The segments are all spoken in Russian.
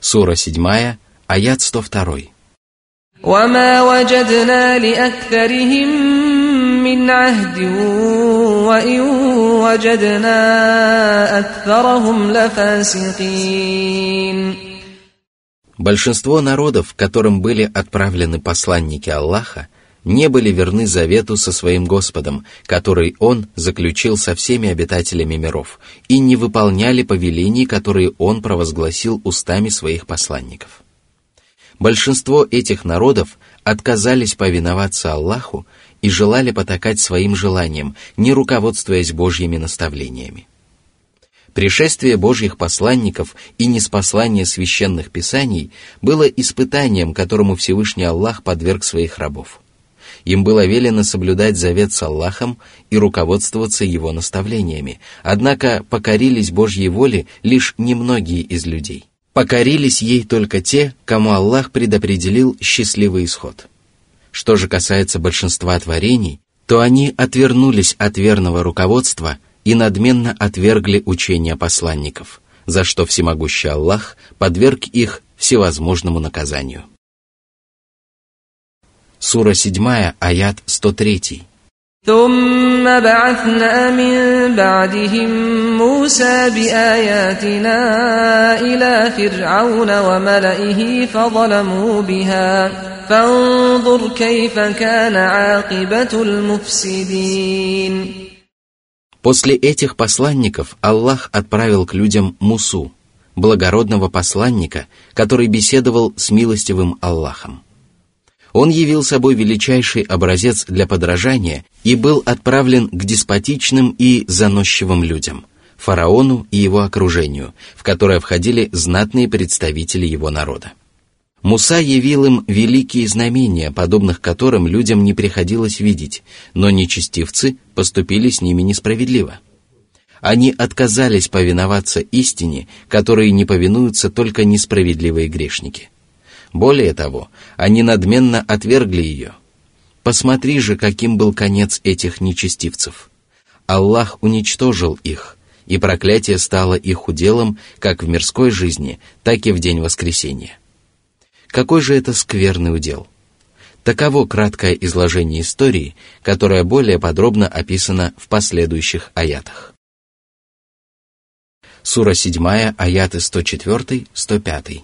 Сура 7, аят 102. وما وجدنا لأكثرهم من عهد وإن وجدنا أكثرهم لفاسقين Большинство народов, которым были отправлены посланники Аллаха, не были верны завету со своим Господом, который Он заключил со всеми обитателями миров, и не выполняли повелений, которые Он провозгласил устами своих посланников. Большинство этих народов отказались повиноваться Аллаху и желали потакать своим желаниям, не руководствуясь Божьими наставлениями. Пришествие Божьих посланников и неспослание священных писаний было испытанием, которому Всевышний Аллах подверг своих рабов. Им было велено соблюдать завет с Аллахом и руководствоваться его наставлениями, однако покорились Божьей воле лишь немногие из людей. Покорились ей только те, кому Аллах предопределил счастливый исход – что же касается большинства творений, то они отвернулись от верного руководства и надменно отвергли учения посланников, за что всемогущий Аллах подверг их всевозможному наказанию. Сура 7, аят 103. ثم بعثنا من بعدهم موسى بآياتنا إلى فرعون وملئه فظلموا بها فانظر كيف كان عاقبة المفسدين После этих посланников Аллах отправил к людям Мусу, благородного посланника, который беседовал с милостивым Аллахом. Он явил собой величайший образец для подражания и был отправлен к деспотичным и заносчивым людям, фараону и его окружению, в которое входили знатные представители его народа. Муса явил им великие знамения, подобных которым людям не приходилось видеть, но нечестивцы поступили с ними несправедливо. Они отказались повиноваться истине, которой не повинуются только несправедливые грешники – более того, они надменно отвергли ее. Посмотри же, каким был конец этих нечестивцев. Аллах уничтожил их, и проклятие стало их уделом как в мирской жизни, так и в день воскресения. Какой же это скверный удел? Таково краткое изложение истории, которое более подробно описано в последующих аятах. Сура 7, аяты 104-105.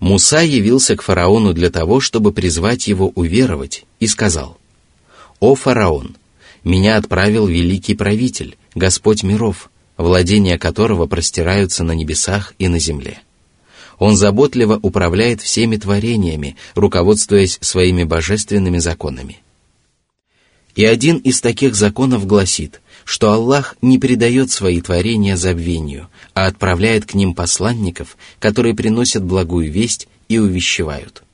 Муса явился к фараону для того, чтобы призвать его уверовать, и сказал, «О фараон, меня отправил великий правитель, Господь миров, владения которого простираются на небесах и на земле. Он заботливо управляет всеми творениями, руководствуясь своими божественными законами. И один из таких законов гласит, что Аллах не предает свои творения забвению, а отправляет к ним посланников, которые приносят благую весть и увещевают.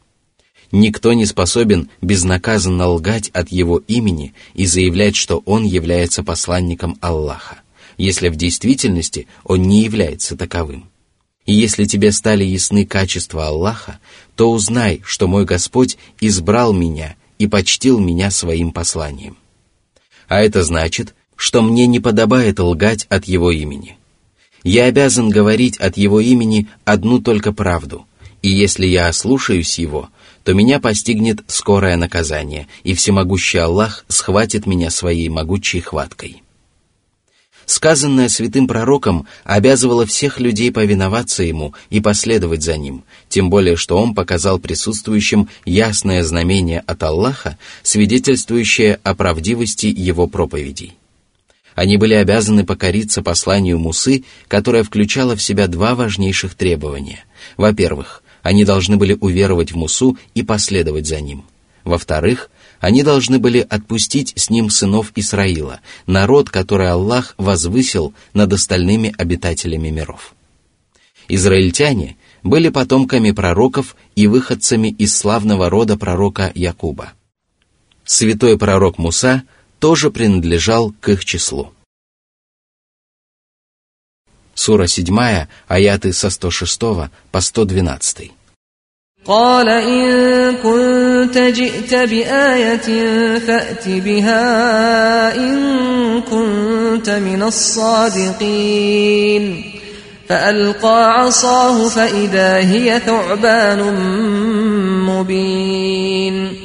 Никто не способен безнаказанно лгать от его имени и заявлять, что он является посланником Аллаха, если в действительности он не является таковым. И если тебе стали ясны качества Аллаха, то узнай, что мой Господь избрал меня и почтил меня своим посланием. А это значит, что мне не подобает лгать от его имени. Я обязан говорить от его имени одну только правду, и если я ослушаюсь его, то меня постигнет скорое наказание, и всемогущий Аллах схватит меня своей могучей хваткой. Сказанное святым пророком обязывало всех людей повиноваться ему и последовать за ним, тем более что он показал присутствующим ясное знамение от Аллаха, свидетельствующее о правдивости его проповедей. Они были обязаны покориться посланию Мусы, которое включало в себя два важнейших требования. Во-первых, они должны были уверовать в Мусу и последовать за ним. Во-вторых, они должны были отпустить с ним сынов Исраила, народ, который Аллах возвысил над остальными обитателями миров. Израильтяне были потомками пророков и выходцами из славного рода пророка Якуба. Святой пророк Муса тоже принадлежал к их числу. Сура 7, аяты со 106 по 112. قال إن كنت جئت بآية فأت بها إن كنت من الصادقين فألقى عصاه فإذا هي ثعبان مبين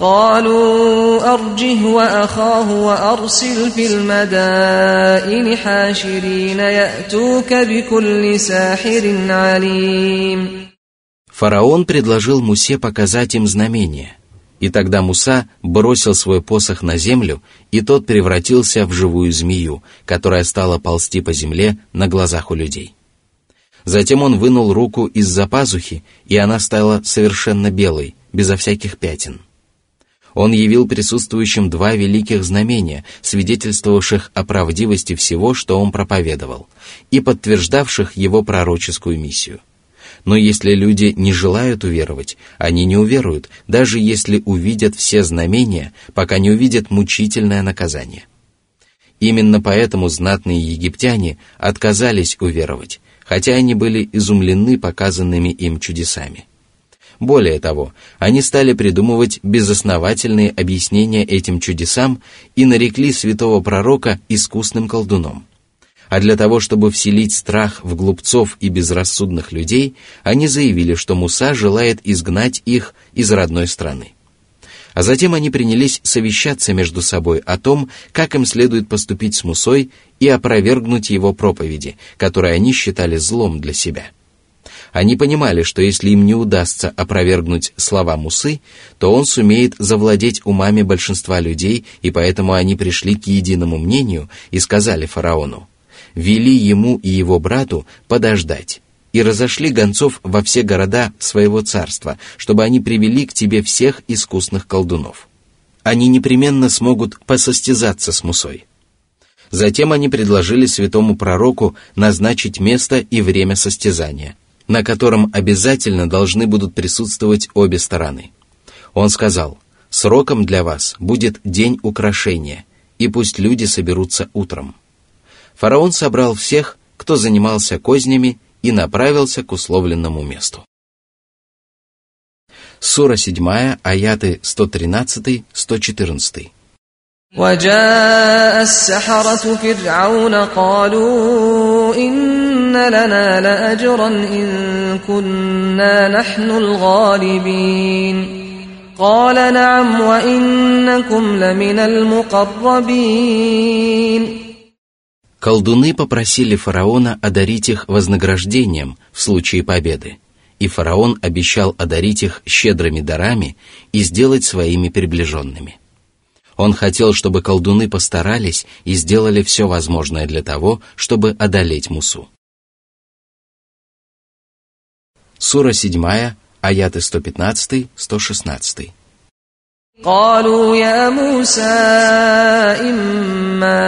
قالوا أرجه وأخاه وأرسل في المدائن حاشرين يأتوك بكل ساحر عليم Фараон предложил Мусе показать им знамение, и тогда Муса бросил свой посох на землю, и тот превратился в живую змею, которая стала ползти по земле на глазах у людей. Затем он вынул руку из-за пазухи, и она стала совершенно белой, безо всяких пятен. Он явил присутствующим два великих знамения, свидетельствовавших о правдивости всего, что он проповедовал, и подтверждавших его пророческую миссию – но если люди не желают уверовать, они не уверуют, даже если увидят все знамения, пока не увидят мучительное наказание. Именно поэтому знатные египтяне отказались уверовать, хотя они были изумлены показанными им чудесами. Более того, они стали придумывать безосновательные объяснения этим чудесам и нарекли святого пророка искусным колдуном – а для того, чтобы вселить страх в глупцов и безрассудных людей, они заявили, что Муса желает изгнать их из родной страны. А затем они принялись совещаться между собой о том, как им следует поступить с Мусой и опровергнуть его проповеди, которые они считали злом для себя. Они понимали, что если им не удастся опровергнуть слова Мусы, то он сумеет завладеть умами большинства людей, и поэтому они пришли к единому мнению и сказали фараону – вели ему и его брату подождать, и разошли гонцов во все города своего царства, чтобы они привели к тебе всех искусных колдунов. Они непременно смогут посостязаться с Мусой. Затем они предложили святому пророку назначить место и время состязания, на котором обязательно должны будут присутствовать обе стороны. Он сказал, «Сроком для вас будет день украшения, и пусть люди соберутся утром» фараон собрал всех, кто занимался кознями, и направился к условленному месту. Сура 7, аяты 113-114. وجاء السحرة فرعون قالوا إن لنا لأجرا إن كنا نحن الغالبين قال نعم وإنكم لمن المقربين Колдуны попросили фараона одарить их вознаграждением в случае победы, и фараон обещал одарить их щедрыми дарами и сделать своими приближенными. Он хотел, чтобы колдуны постарались и сделали все возможное для того, чтобы одолеть Мусу. Сура 7, аяты 115-116. قالوا يا موسى إما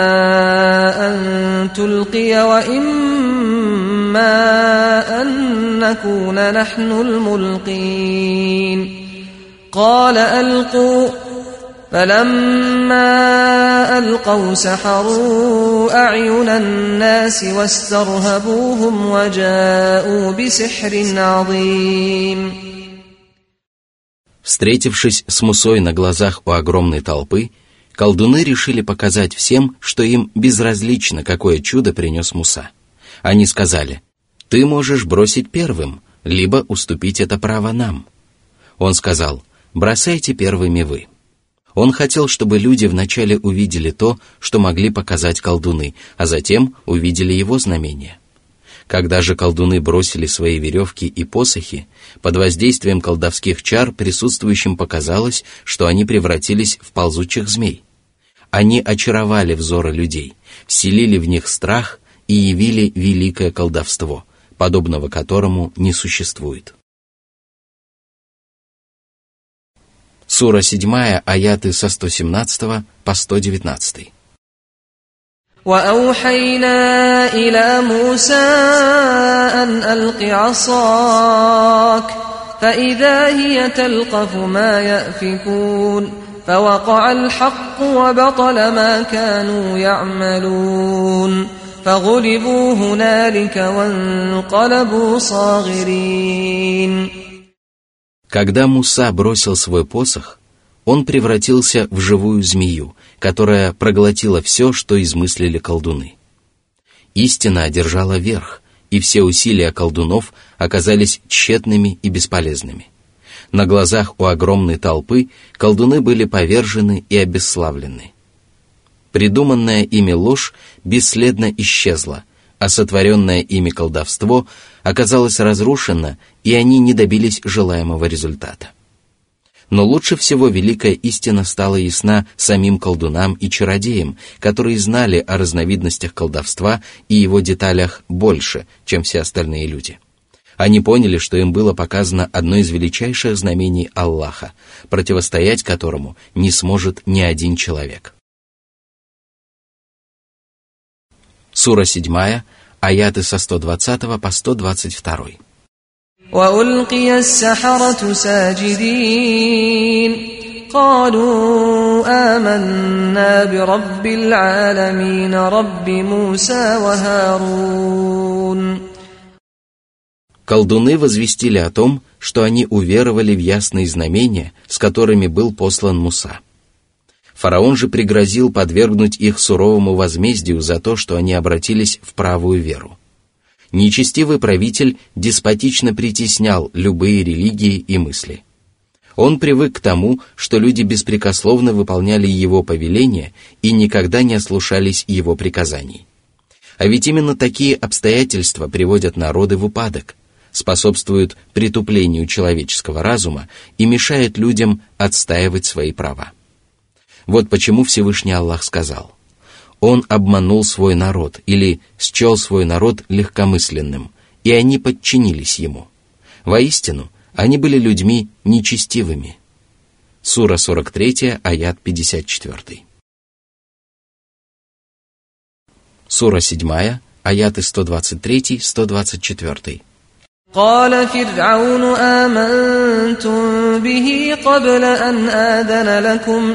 أن تلقي وإما أن نكون نحن الملقين قال ألقوا فلما ألقوا سحروا أعين الناس واسترهبوهم وجاءوا بسحر عظيم Встретившись с Мусой на глазах у огромной толпы, колдуны решили показать всем, что им безразлично, какое чудо принес Муса. Они сказали, «Ты можешь бросить первым, либо уступить это право нам». Он сказал, «Бросайте первыми вы». Он хотел, чтобы люди вначале увидели то, что могли показать колдуны, а затем увидели его знамение. Когда же колдуны бросили свои веревки и посохи, под воздействием колдовских чар присутствующим показалось, что они превратились в ползучих змей. Они очаровали взоры людей, вселили в них страх и явили великое колдовство, подобного которому не существует. Сура 7, аяты со 117 по 119. وأوحينا إلى موسى أن ألق عصاك فإذا هي تلقف ما يأفكون فوقع الحق وبطل ما كانوا يعملون فغلبوا هنالك وانقلبوا صاغرين Когда Муса бросил свой посох, он превратился в живую змею, которая проглотила все, что измыслили колдуны. Истина одержала верх, и все усилия колдунов оказались тщетными и бесполезными. На глазах у огромной толпы колдуны были повержены и обесславлены. Придуманная ими ложь бесследно исчезла, а сотворенное ими колдовство оказалось разрушено, и они не добились желаемого результата. Но лучше всего великая истина стала ясна самим колдунам и чародеям, которые знали о разновидностях колдовства и его деталях больше, чем все остальные люди. Они поняли, что им было показано одно из величайших знамений Аллаха, противостоять которому не сможет ни один человек. Сура 7, аяты со 120 по 122. وألقي السحرة ساجدين قالوا آمنا برب العالمين رب موسى وهارون Колдуны возвестили о том, что они уверовали в ясные знамения, с которыми был послан Муса. Фараон же пригрозил подвергнуть их суровому возмездию за то, что они обратились в правую веру нечестивый правитель деспотично притеснял любые религии и мысли. Он привык к тому, что люди беспрекословно выполняли его повеления и никогда не ослушались его приказаний. А ведь именно такие обстоятельства приводят народы в упадок, способствуют притуплению человеческого разума и мешают людям отстаивать свои права. Вот почему Всевышний Аллах сказал, он обманул свой народ или счел свой народ легкомысленным, и они подчинились ему. Воистину, они были людьми нечестивыми. Сура 43, аят 54. Сура 7, аяты 123-124. قال فرعون آمنتم به قبل أن آذن لكم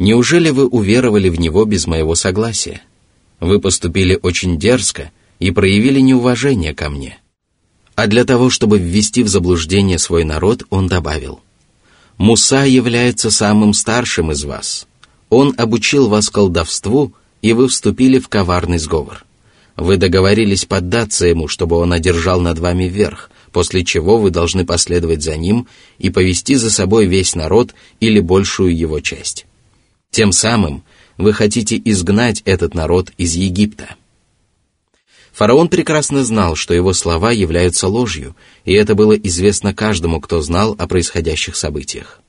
Неужели вы уверовали в него без моего согласия? Вы поступили очень дерзко и проявили неуважение ко мне. А для того, чтобы ввести в заблуждение свой народ, он добавил, «Муса является самым старшим из вас. Он обучил вас колдовству, и вы вступили в коварный сговор. Вы договорились поддаться ему, чтобы он одержал над вами верх, после чего вы должны последовать за ним и повести за собой весь народ или большую его часть. Тем самым вы хотите изгнать этот народ из Египта. Фараон прекрасно знал, что его слова являются ложью, и это было известно каждому, кто знал о происходящих событиях.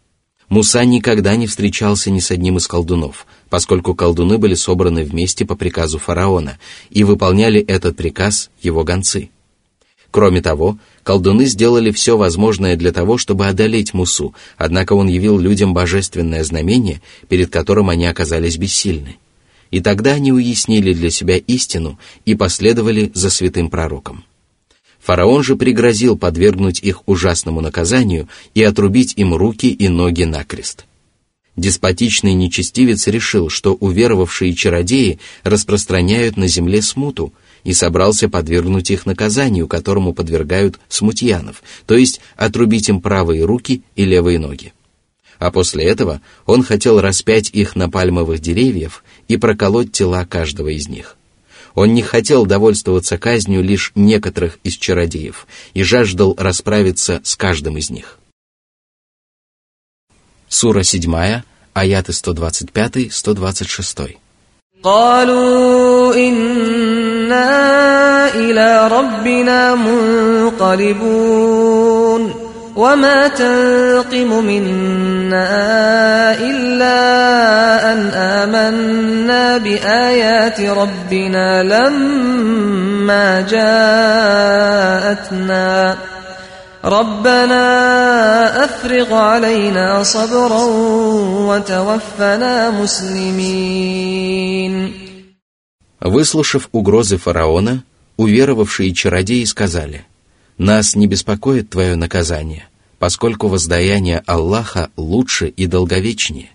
Муса никогда не встречался ни с одним из колдунов, поскольку колдуны были собраны вместе по приказу фараона, и выполняли этот приказ его гонцы – Кроме того, колдуны сделали все возможное для того, чтобы одолеть Мусу, однако он явил людям божественное знамение, перед которым они оказались бессильны. И тогда они уяснили для себя истину и последовали за святым пророком. Фараон же пригрозил подвергнуть их ужасному наказанию и отрубить им руки и ноги накрест. Деспотичный нечестивец решил, что уверовавшие чародеи распространяют на земле смуту, и собрался подвергнуть их наказанию, которому подвергают смутьянов, то есть отрубить им правые руки и левые ноги. А после этого он хотел распять их на пальмовых деревьях и проколоть тела каждого из них. Он не хотел довольствоваться казнью лишь некоторых из чародеев и жаждал расправиться с каждым из них. Сура 7, аяты 125-126. قالوا إنا إلى ربنا منقلبون وما تنقم منا إلا أن آمنا بآيات ربنا لما جاءتنا ربنا أفرغ علينا صبرا وتوفنا مسلمين Выслушав угрозы фараона, уверовавшие чародеи сказали, «Нас не беспокоит твое наказание, поскольку воздаяние Аллаха лучше и долговечнее.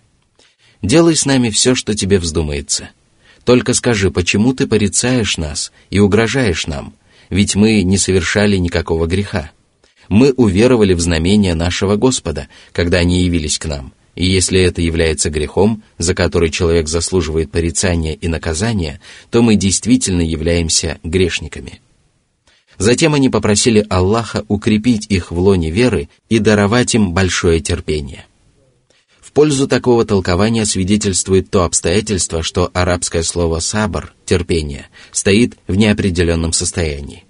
Делай с нами все, что тебе вздумается. Только скажи, почему ты порицаешь нас и угрожаешь нам, ведь мы не совершали никакого греха. Мы уверовали в знамения нашего Господа, когда они явились к нам, и если это является грехом, за который человек заслуживает порицания и наказания, то мы действительно являемся грешниками. Затем они попросили Аллаха укрепить их в лоне веры и даровать им большое терпение. В пользу такого толкования свидетельствует то обстоятельство, что арабское слово «сабр» — терпение — стоит в неопределенном состоянии.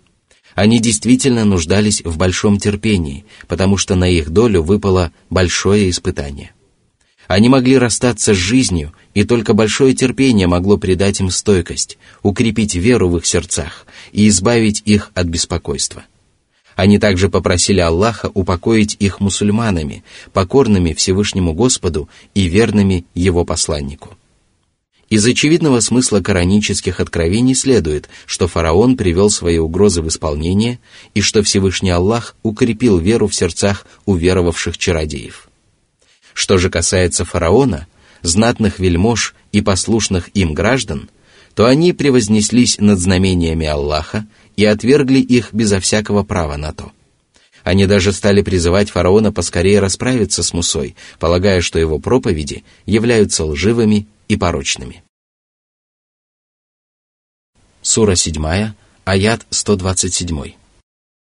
Они действительно нуждались в большом терпении, потому что на их долю выпало большое испытание. Они могли расстаться с жизнью, и только большое терпение могло придать им стойкость, укрепить веру в их сердцах и избавить их от беспокойства. Они также попросили Аллаха упокоить их мусульманами, покорными Всевышнему Господу и верными Его посланнику. Из очевидного смысла коранических откровений следует, что фараон привел свои угрозы в исполнение и что Всевышний Аллах укрепил веру в сердцах уверовавших чародеев. Что же касается фараона, знатных вельмож и послушных им граждан, то они превознеслись над знамениями Аллаха и отвергли их безо всякого права на то. Они даже стали призывать фараона поскорее расправиться с Мусой, полагая, что его проповеди являются лживыми и порочными. Сура 7, аят 127.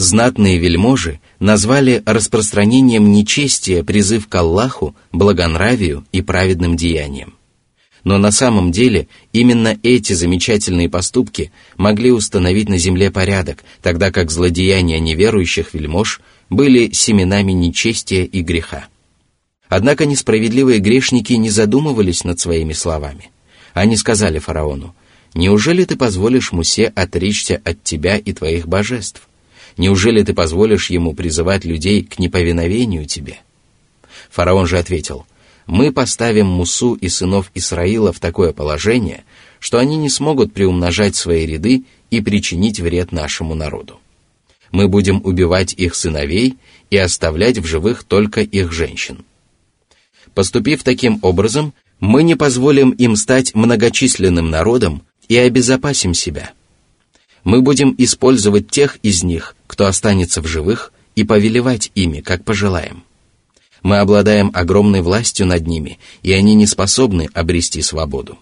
Знатные вельможи назвали распространением нечестия призыв к Аллаху, благонравию и праведным деяниям. Но на самом деле именно эти замечательные поступки могли установить на земле порядок, тогда как злодеяния неверующих вельмож были семенами нечестия и греха. Однако несправедливые грешники не задумывались над своими словами. Они сказали фараону, «Неужели ты позволишь Мусе отречься от тебя и твоих божеств? Неужели ты позволишь ему призывать людей к неповиновению тебе? Фараон же ответил, мы поставим Мусу и сынов Исраила в такое положение, что они не смогут приумножать свои ряды и причинить вред нашему народу. Мы будем убивать их сыновей и оставлять в живых только их женщин. Поступив таким образом, мы не позволим им стать многочисленным народом и обезопасим себя – мы будем использовать тех из них, кто останется в живых, и повелевать ими, как пожелаем. Мы обладаем огромной властью над ними, и они не способны обрести свободу.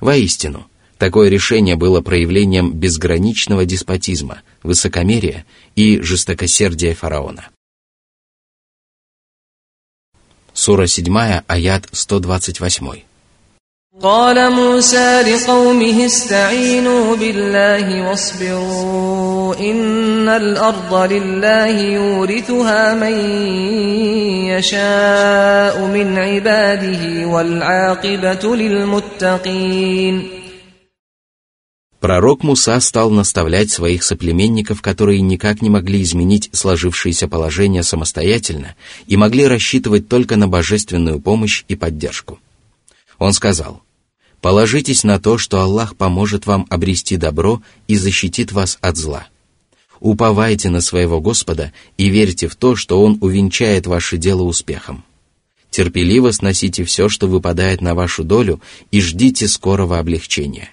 Воистину, такое решение было проявлением безграничного деспотизма, высокомерия и жестокосердия фараона. Сура 7, аят 128. قال موسى لقومه استعينوا بالله واصبروا إن الأرض لله يورثها من يشاء من عباده والعاقبة للمتقين Пророк Муса стал наставлять своих соплеменников, которые никак не могли изменить сложившееся положение самостоятельно и могли рассчитывать только на божественную помощь и поддержку. Он сказал, «Положитесь на то, что Аллах поможет вам обрести добро и защитит вас от зла. Уповайте на своего Господа и верьте в то, что Он увенчает ваше дело успехом. Терпеливо сносите все, что выпадает на вашу долю, и ждите скорого облегчения»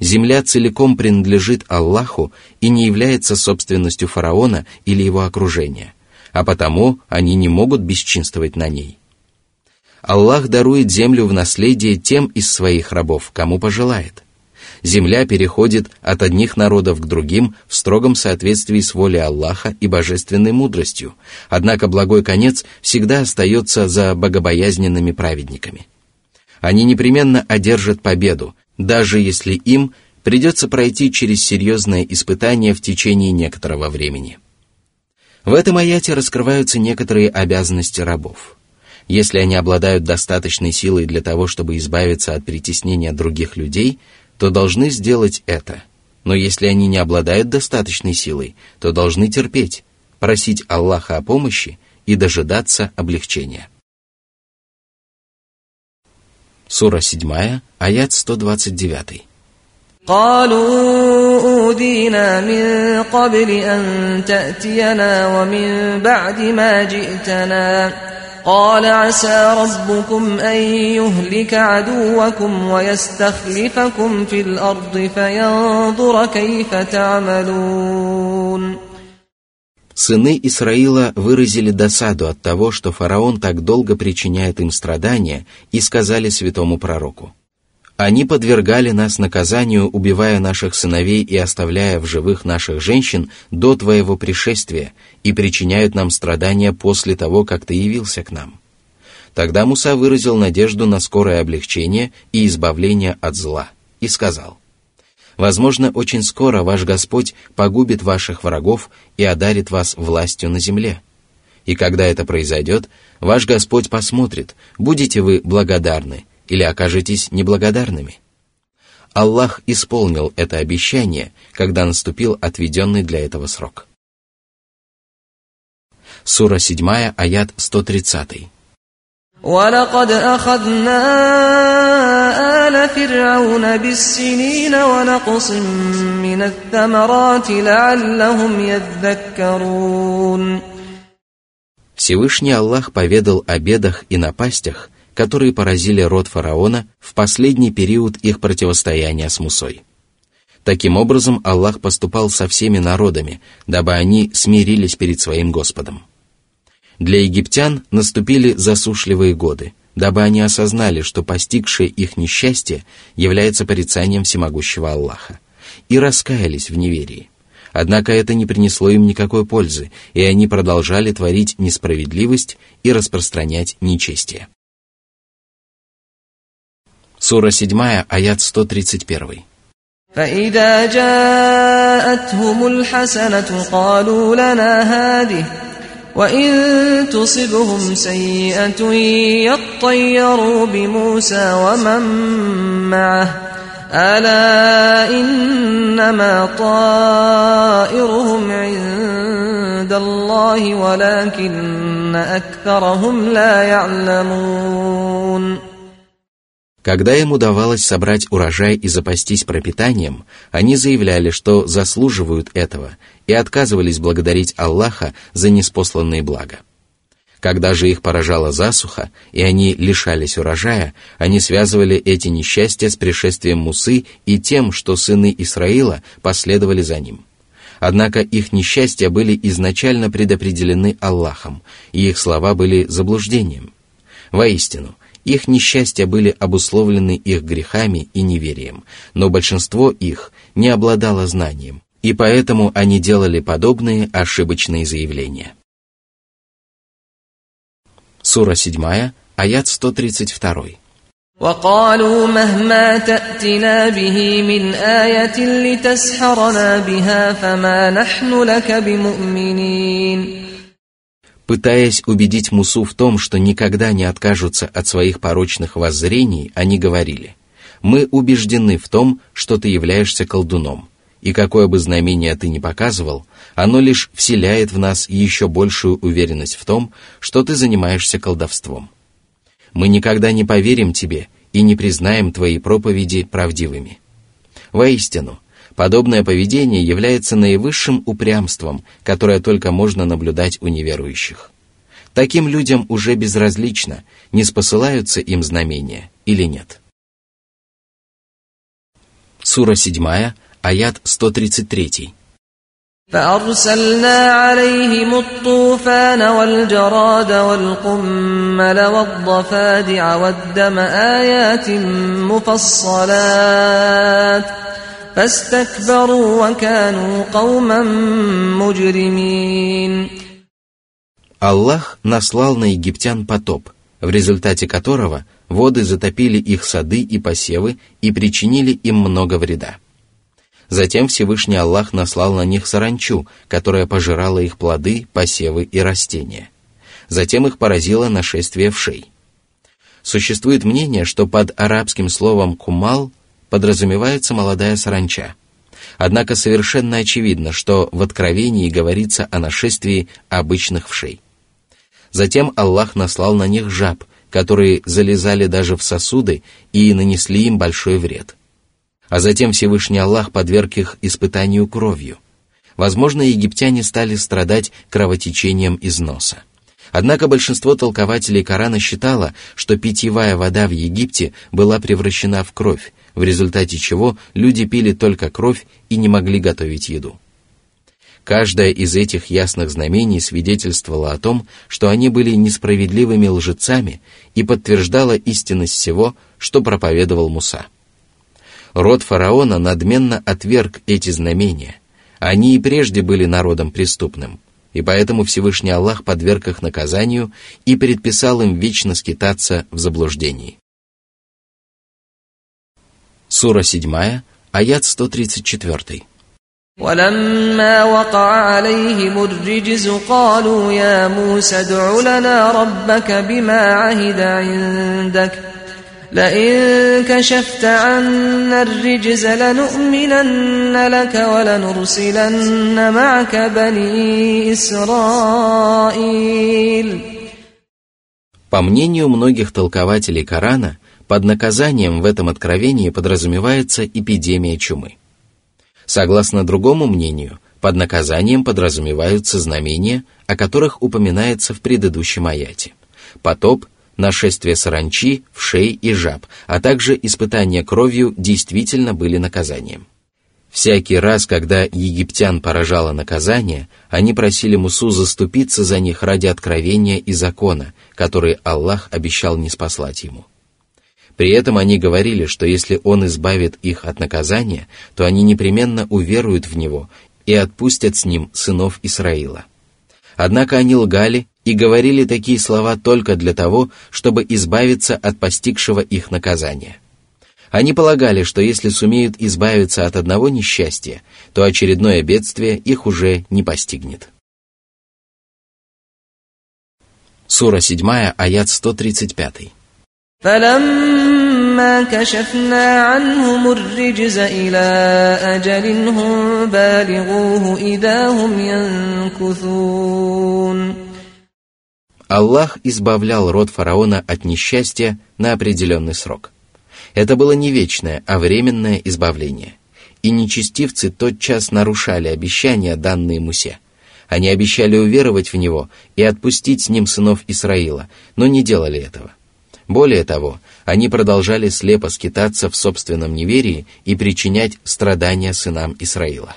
земля целиком принадлежит Аллаху и не является собственностью фараона или его окружения, а потому они не могут бесчинствовать на ней. Аллах дарует землю в наследие тем из своих рабов, кому пожелает. Земля переходит от одних народов к другим в строгом соответствии с волей Аллаха и божественной мудростью, однако благой конец всегда остается за богобоязненными праведниками. Они непременно одержат победу, даже если им придется пройти через серьезное испытание в течение некоторого времени. В этом аяте раскрываются некоторые обязанности рабов. Если они обладают достаточной силой для того, чтобы избавиться от притеснения других людей, то должны сделать это. Но если они не обладают достаточной силой, то должны терпеть, просить Аллаха о помощи и дожидаться облегчения. Сура 7, аят 129. قالوا أودينا من قبل أن تأتينا ومن بعد ما جئتنا قال عسى ربكم أن يهلك عدوكم ويستخلفكم في الأرض فينظر كيف تعملون Сыны Исраила выразили досаду от того, что фараон так долго причиняет им страдания, и сказали святому пророку, «Они подвергали нас наказанию, убивая наших сыновей и оставляя в живых наших женщин до твоего пришествия, и причиняют нам страдания после того, как ты явился к нам». Тогда Муса выразил надежду на скорое облегчение и избавление от зла, и сказал – Возможно, очень скоро ваш Господь погубит ваших врагов и одарит вас властью на земле. И когда это произойдет, ваш Господь посмотрит, будете вы благодарны или окажетесь неблагодарными. Аллах исполнил это обещание, когда наступил отведенный для этого срок. Сура 7, аят 130. ولقد أخذنا آل فرعون بالسنين ونقص من الثمرات لعلهم يذكرون Всевышний Аллах поведал о бедах и напастях, которые поразили род фараона в последний период их противостояния с Мусой. Таким образом, Аллах поступал со всеми народами, дабы они смирились перед своим Господом. Для египтян наступили засушливые годы, дабы они осознали, что постигшее их несчастье является порицанием всемогущего Аллаха, и раскаялись в неверии. Однако это не принесло им никакой пользы, и они продолжали творить несправедливость и распространять нечестие. Сура 7, аят 131. فإذا جاءتهم الحسنة قالوا لنا هذه وإن تصبهم سيئة يطيروا بموسى ومن معه ألا إنما طائرهم عند الله ولكن أكثرهم لا يعلمون Когда им удавалось собрать урожай и запастись пропитанием, они заявляли, что заслуживают этого, и отказывались благодарить Аллаха за неспосланные блага. Когда же их поражала засуха, и они лишались урожая, они связывали эти несчастья с пришествием Мусы и тем, что сыны Исраила последовали за ним. Однако их несчастья были изначально предопределены Аллахом, и их слова были заблуждением. Воистину, их несчастья были обусловлены их грехами и неверием, но большинство их не обладало знанием, и поэтому они делали подобные ошибочные заявления. Сура 7, аят 132. وقالوا مهما تأتنا به من آية لتسحرنا بها فما نحن لك بمؤمنين Пытаясь убедить Мусу в том, что никогда не откажутся от своих порочных воззрений, они говорили, Мы убеждены в том, что ты являешься колдуном, и какое бы знамение ты ни показывал, оно лишь вселяет в нас еще большую уверенность в том, что ты занимаешься колдовством. Мы никогда не поверим тебе и не признаем твои проповеди правдивыми. Воистину, подобное поведение является наивысшим упрямством, которое только можно наблюдать у неверующих. Таким людям уже безразлично, не спосылаются им знамения или нет. Сура 7, аят 133. فأرسلنا عليهم الطوفان والجراد والقمل والضفادع والدم آيات مفصلات فاستكبروا وكانوا قوما مجرمين Аллах наслал на египтян потоп, в результате которого воды затопили их сады и посевы и причинили им много вреда. Затем Всевышний Аллах наслал на них саранчу, которая пожирала их плоды, посевы и растения. Затем их поразило нашествие вшей. Существует мнение, что под арабским словом «кумал» подразумевается молодая саранча. Однако совершенно очевидно, что в Откровении говорится о нашествии обычных вшей. Затем Аллах наслал на них жаб, которые залезали даже в сосуды и нанесли им большой вред. А затем Всевышний Аллах подверг их испытанию кровью. Возможно, египтяне стали страдать кровотечением из носа. Однако большинство толкователей Корана считало, что питьевая вода в Египте была превращена в кровь, в результате чего люди пили только кровь и не могли готовить еду. Каждое из этих ясных знамений свидетельствовало о том, что они были несправедливыми лжецами и подтверждало истинность всего, что проповедовал Муса. Род фараона надменно отверг эти знамения. Они и прежде были народом преступным, и поэтому Всевышний Аллах подверг их наказанию и предписал им вечно скитаться в заблуждении. Сура 7, аят 134. ولما وقع عليهم الرجز قالوا يا موسى ادع لنا ربك بما عهد عندك لئن كشفت عنا الرجز لنؤمنن لك ولنرسلن معك بني إسرائيل По мнению многих толкователей Корана, под наказанием в этом откровении подразумевается эпидемия чумы. Согласно другому мнению, под наказанием подразумеваются знамения, о которых упоминается в предыдущем аяте. Потоп, нашествие саранчи, вшей и жаб, а также испытания кровью действительно были наказанием. Всякий раз, когда египтян поражало наказание, они просили Мусу заступиться за них ради откровения и закона, который Аллах обещал не спаслать ему. При этом они говорили, что если он избавит их от наказания, то они непременно уверуют в него и отпустят с ним сынов Исраила. Однако они лгали и говорили такие слова только для того, чтобы избавиться от постигшего их наказания. Они полагали, что если сумеют избавиться от одного несчастья, то очередное бедствие их уже не постигнет. Сура 7, аят 135. فلما كشفنا عنهم الرجز إلى أجل هم بالغوه إذا هم ينكثون Аллах избавлял род фараона от несчастья на определенный срок. Это было не вечное, а временное избавление. И нечестивцы тотчас нарушали обещания, данные Мусе. Они обещали уверовать в него и отпустить с ним сынов Исраила, но не делали этого. более того, они продолжали слепо скитаться в собственном неверии и причинять страдания сынам Исраила.